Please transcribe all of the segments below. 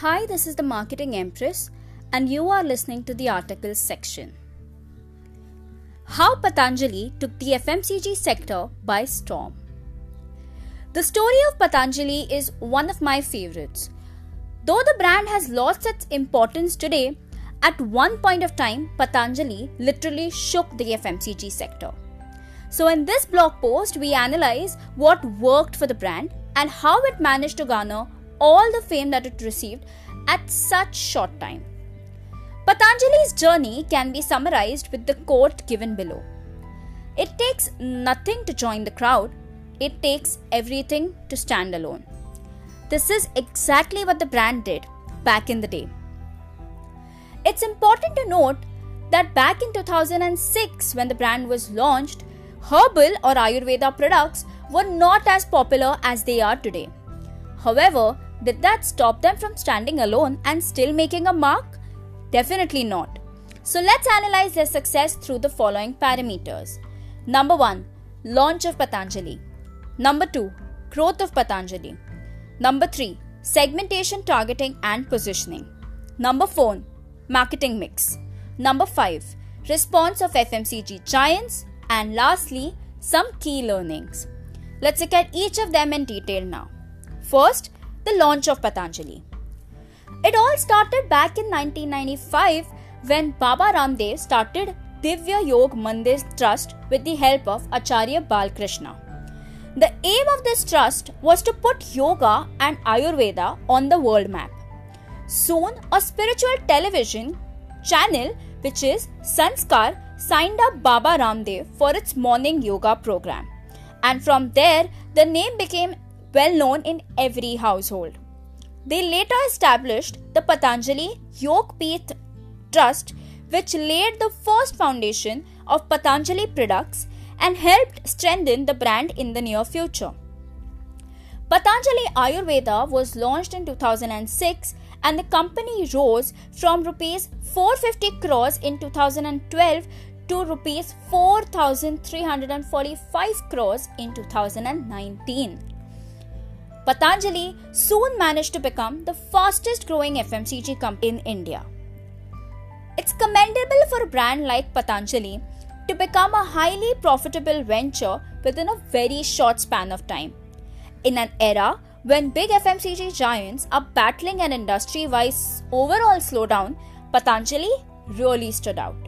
Hi, this is the Marketing Empress, and you are listening to the articles section. How Patanjali took the FMCG sector by storm. The story of Patanjali is one of my favorites. Though the brand has lost its importance today, at one point of time, Patanjali literally shook the FMCG sector. So, in this blog post, we analyze what worked for the brand and how it managed to garner all the fame that it received at such short time. Patanjali's journey can be summarized with the quote given below. It takes nothing to join the crowd, it takes everything to stand alone. This is exactly what the brand did back in the day. It's important to note that back in 2006, when the brand was launched, herbal or Ayurveda products were not as popular as they are today. However, did that stop them from standing alone and still making a mark? Definitely not. So let's analyze their success through the following parameters. Number 1 Launch of Patanjali. Number 2 Growth of Patanjali. Number 3 Segmentation, targeting, and positioning. Number 4 Marketing mix. Number 5 Response of FMCG giants. And lastly, some key learnings. Let's look at each of them in detail now. First, the launch of Patanjali. It all started back in 1995 when Baba Ramdev started Divya Yog Mandir Trust with the help of Acharya Balkrishna. The aim of this trust was to put yoga and Ayurveda on the world map. Soon, a spiritual television channel, which is Sanskar, signed up Baba Ramdev for its morning yoga program. And from there, the name became well known in every household. They later established the Patanjali Yogpeeth Trust, which laid the first foundation of Patanjali products and helped strengthen the brand in the near future. Patanjali Ayurveda was launched in 2006 and the company rose from rupees 450 crores in 2012 to rupees 4345 crores in 2019. Patanjali soon managed to become the fastest growing FMCG company in India. It's commendable for a brand like Patanjali to become a highly profitable venture within a very short span of time. In an era when big FMCG giants are battling an industry wide overall slowdown, Patanjali really stood out.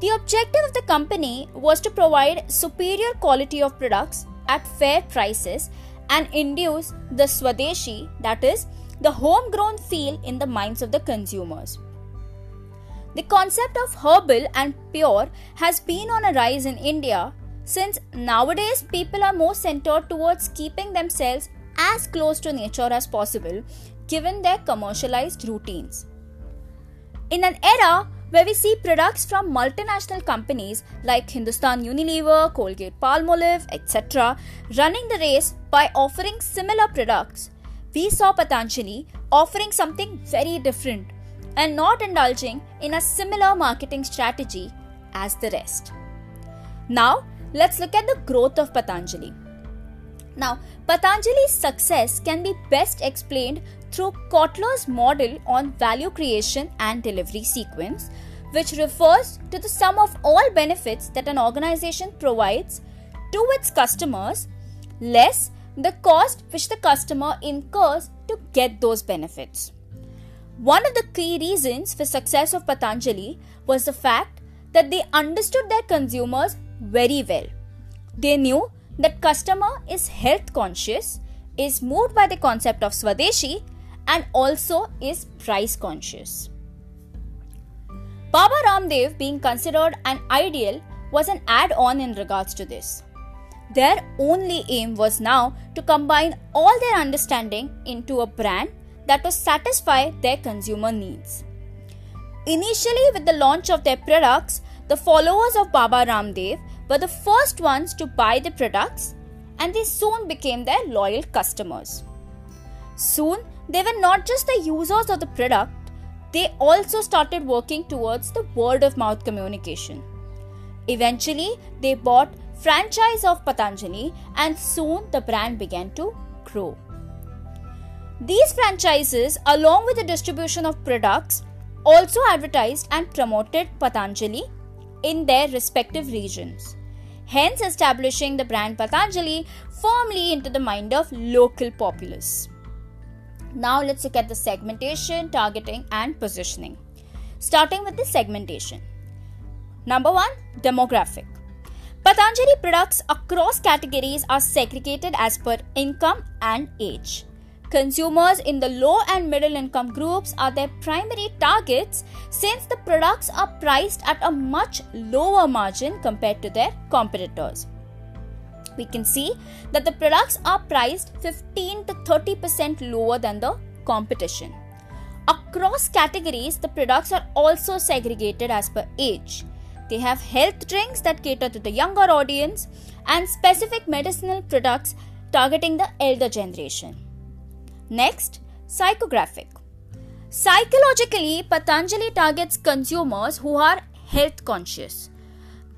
The objective of the company was to provide superior quality of products at fair prices and induce the Swadeshi, that is, the homegrown feel in the minds of the consumers. The concept of herbal and pure has been on a rise in India since nowadays people are more centered towards keeping themselves as close to nature as possible given their commercialized routines. In an era where we see products from multinational companies like Hindustan Unilever, Colgate Palmolive, etc., running the race by offering similar products, we saw Patanjali offering something very different and not indulging in a similar marketing strategy as the rest. Now, let's look at the growth of Patanjali. Now, Patanjali's success can be best explained through Kotler's model on value creation and delivery sequence, which refers to the sum of all benefits that an organization provides to its customers less the cost which the customer incurs to get those benefits. One of the key reasons for success of Patanjali was the fact that they understood their consumers very well. They knew that customer is health conscious, is moved by the concept of Swadeshi and also is price conscious. Baba Ramdev being considered an ideal was an add on in regards to this. Their only aim was now to combine all their understanding into a brand that would satisfy their consumer needs. Initially, with the launch of their products, the followers of Baba Ramdev were the first ones to buy the products and they soon became their loyal customers. Soon, they were not just the users of the product, they also started working towards the word of mouth communication. Eventually, they bought franchise of Patanjali, and soon the brand began to grow. These franchises, along with the distribution of products, also advertised and promoted Patanjali in their respective regions, hence establishing the brand Patanjali firmly into the mind of local populace. Now let's look at the segmentation, targeting, and positioning. Starting with the segmentation. Number one, demographic. Patanjali products across categories are segregated as per income and age. Consumers in the low and middle income groups are their primary targets since the products are priced at a much lower margin compared to their competitors. We can see that the products are priced 15 to 30% lower than the competition. Across categories, the products are also segregated as per age. They have health drinks that cater to the younger audience and specific medicinal products targeting the elder generation. Next, psychographic. Psychologically, Patanjali targets consumers who are health conscious.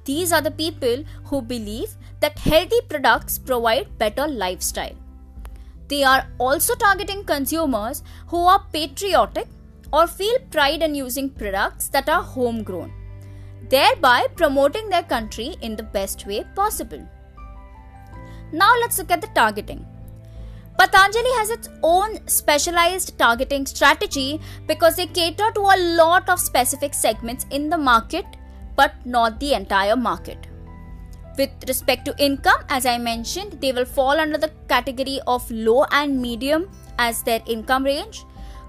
These are the people who believe that healthy products provide better lifestyle. They are also targeting consumers who are patriotic or feel pride in using products that are homegrown, thereby promoting their country in the best way possible. Now let's look at the targeting. Patanjali has its own specialized targeting strategy because they cater to a lot of specific segments in the market but not the entire market. With respect to income, as I mentioned, they will fall under the category of low and medium as their income range.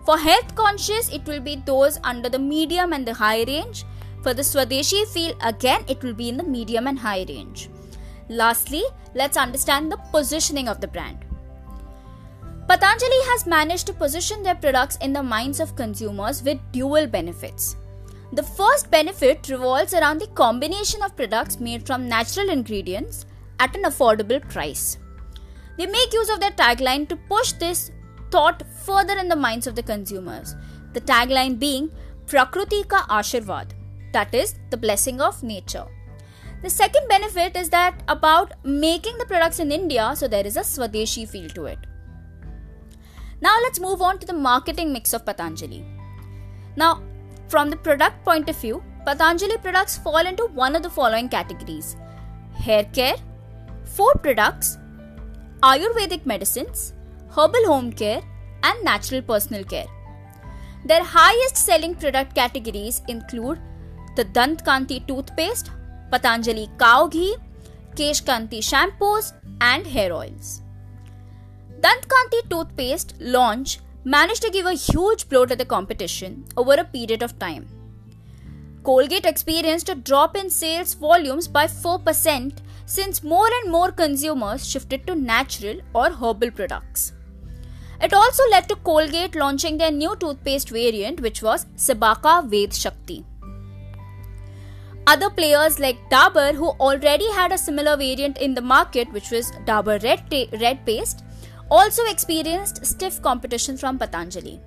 For health conscious, it will be those under the medium and the high range. For the Swadeshi feel, again, it will be in the medium and high range. Lastly, let's understand the positioning of the brand. Patanjali has managed to position their products in the minds of consumers with dual benefits. The first benefit revolves around the combination of products made from natural ingredients at an affordable price. They make use of their tagline to push this thought further in the minds of the consumers. The tagline being Prakruti ka Ashirvad, that is, the blessing of nature. The second benefit is that about making the products in India, so there is a Swadeshi feel to it. Now let's move on to the marketing mix of Patanjali. Now, from the product point of view, Patanjali products fall into one of the following categories hair care, food products, Ayurvedic medicines, herbal home care, and natural personal care. Their highest selling product categories include the Dant Kanti toothpaste, Patanjali cow ghee, Kesh Kanti shampoos, and hair oils. Dantkanti toothpaste launch managed to give a huge blow to the competition over a period of time. Colgate experienced a drop in sales volumes by 4% since more and more consumers shifted to natural or herbal products. It also led to Colgate launching their new toothpaste variant, which was Cibaca Ved Shakti. Other players like Dabur, who already had a similar variant in the market, which was Dabur Red, ta- Red Paste, also experienced stiff competition from Patanjali.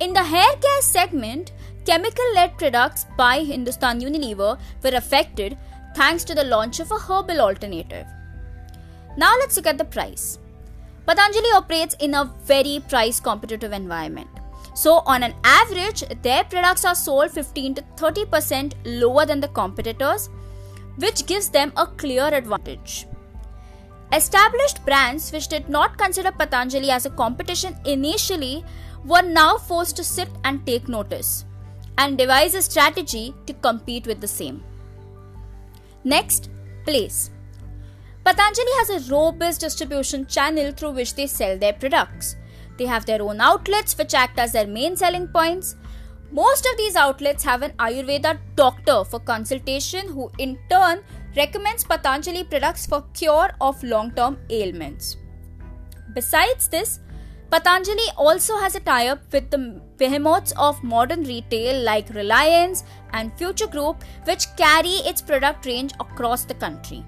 In the hair care segment, chemical led products by Hindustan Unilever were affected thanks to the launch of a herbal alternative. Now let's look at the price. Patanjali operates in a very price competitive environment. So, on an average, their products are sold 15 to 30% lower than the competitors, which gives them a clear advantage. Established brands which did not consider Patanjali as a competition initially were now forced to sit and take notice and devise a strategy to compete with the same. Next, place. Patanjali has a robust distribution channel through which they sell their products. They have their own outlets which act as their main selling points. Most of these outlets have an Ayurveda doctor for consultation who in turn recommends Patanjali products for cure of long-term ailments. Besides this, Patanjali also has a tie-up with the behemoths of modern retail like Reliance and Future Group which carry its product range across the country.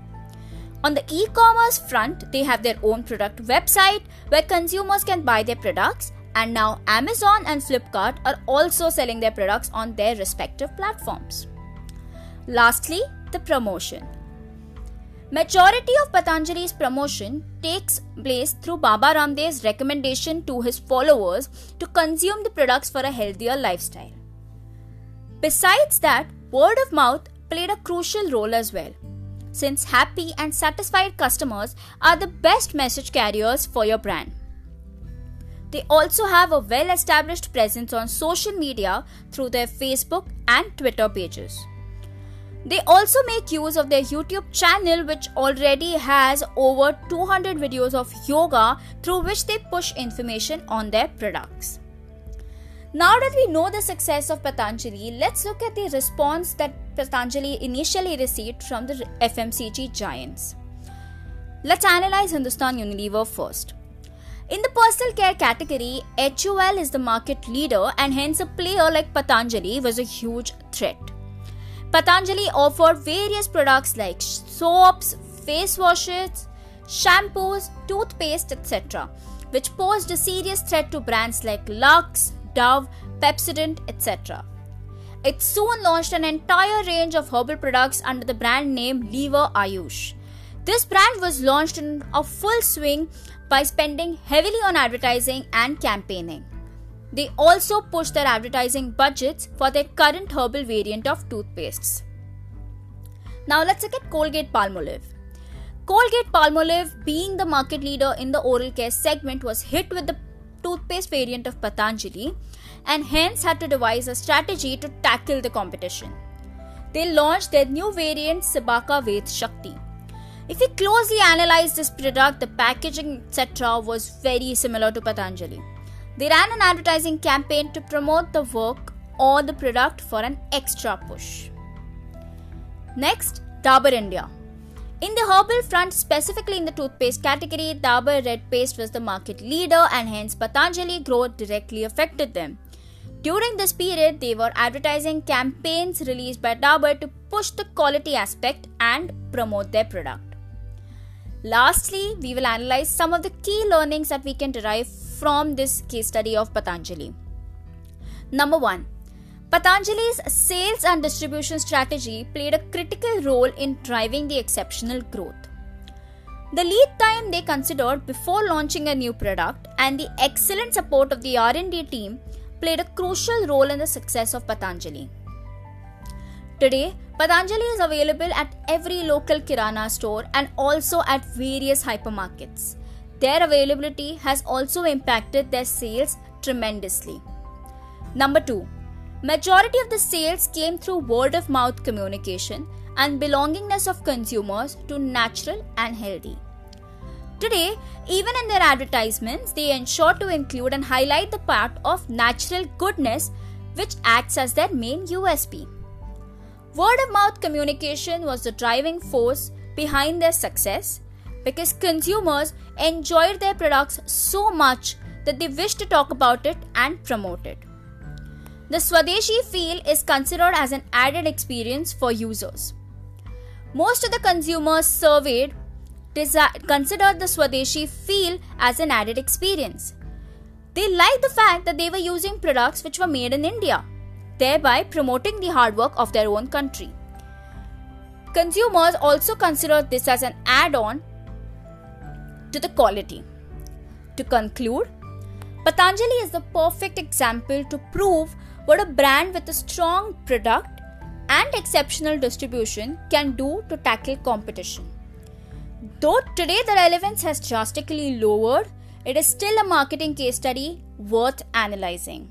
On the e-commerce front, they have their own product website where consumers can buy their products and now Amazon and Flipkart are also selling their products on their respective platforms. Lastly, the promotion. Majority of Patanjali's promotion takes place through Baba Ramdev's recommendation to his followers to consume the products for a healthier lifestyle. Besides that, word of mouth played a crucial role as well, since happy and satisfied customers are the best message carriers for your brand. They also have a well established presence on social media through their Facebook and Twitter pages. They also make use of their YouTube channel, which already has over 200 videos of yoga through which they push information on their products. Now that we know the success of Patanjali, let's look at the response that Patanjali initially received from the FMCG giants. Let's analyze Hindustan Unilever first. In the personal care category, HUL is the market leader and hence a player like Patanjali was a huge threat. Patanjali offered various products like soaps, face washes, shampoos, toothpaste, etc., which posed a serious threat to brands like Lux, Dove, Pepsodent, etc. It soon launched an entire range of herbal products under the brand name Lever Ayush. This brand was launched in a full swing by spending heavily on advertising and campaigning. They also push their advertising budgets for their current herbal variant of toothpastes. Now let's look at Colgate Palmolive. Colgate Palmolive, being the market leader in the oral care segment, was hit with the toothpaste variant of Patanjali and hence had to devise a strategy to tackle the competition. They launched their new variant Cibaca Ved Shakti. If we closely analyze this product, the packaging etc. was very similar to Patanjali. They ran an advertising campaign to promote the work or the product for an extra push. Next, Dabur India. In the herbal front, specifically in the toothpaste category, Dabur Red Paste was the market leader and hence Patanjali growth directly affected them. During this period, they were advertising campaigns released by Dabur to push the quality aspect and promote their product. Lastly, we will analyze some of the key learnings that we can derive from this case study of Patanjali. Number 1. Patanjali's sales and distribution strategy played a critical role in driving the exceptional growth. The lead time they considered before launching a new product and the excellent support of the R&D team played a crucial role in the success of Patanjali. Today, Patanjali is available at every local Kirana store and also at various hypermarkets. Their availability has also impacted their sales tremendously. Number 2. Majority of the sales came through word of mouth communication and belongingness of consumers to natural and healthy. Today, even in their advertisements, they ensure to include and highlight the part of natural goodness which acts as their main USP. Word of mouth communication was the driving force behind their success because consumers enjoyed their products so much that they wished to talk about it and promote it. The Swadeshi feel is considered as an added experience for users. Most of the consumers surveyed considered the Swadeshi feel as an added experience. They liked the fact that they were using products which were made in India thereby promoting the hard work of their own country. Consumers also considered this as an add on to the quality. To conclude, Patanjali is the perfect example to prove what a brand with a strong product and exceptional distribution can do to tackle competition. Though today the relevance has drastically lowered, it is still a marketing case study worth analyzing.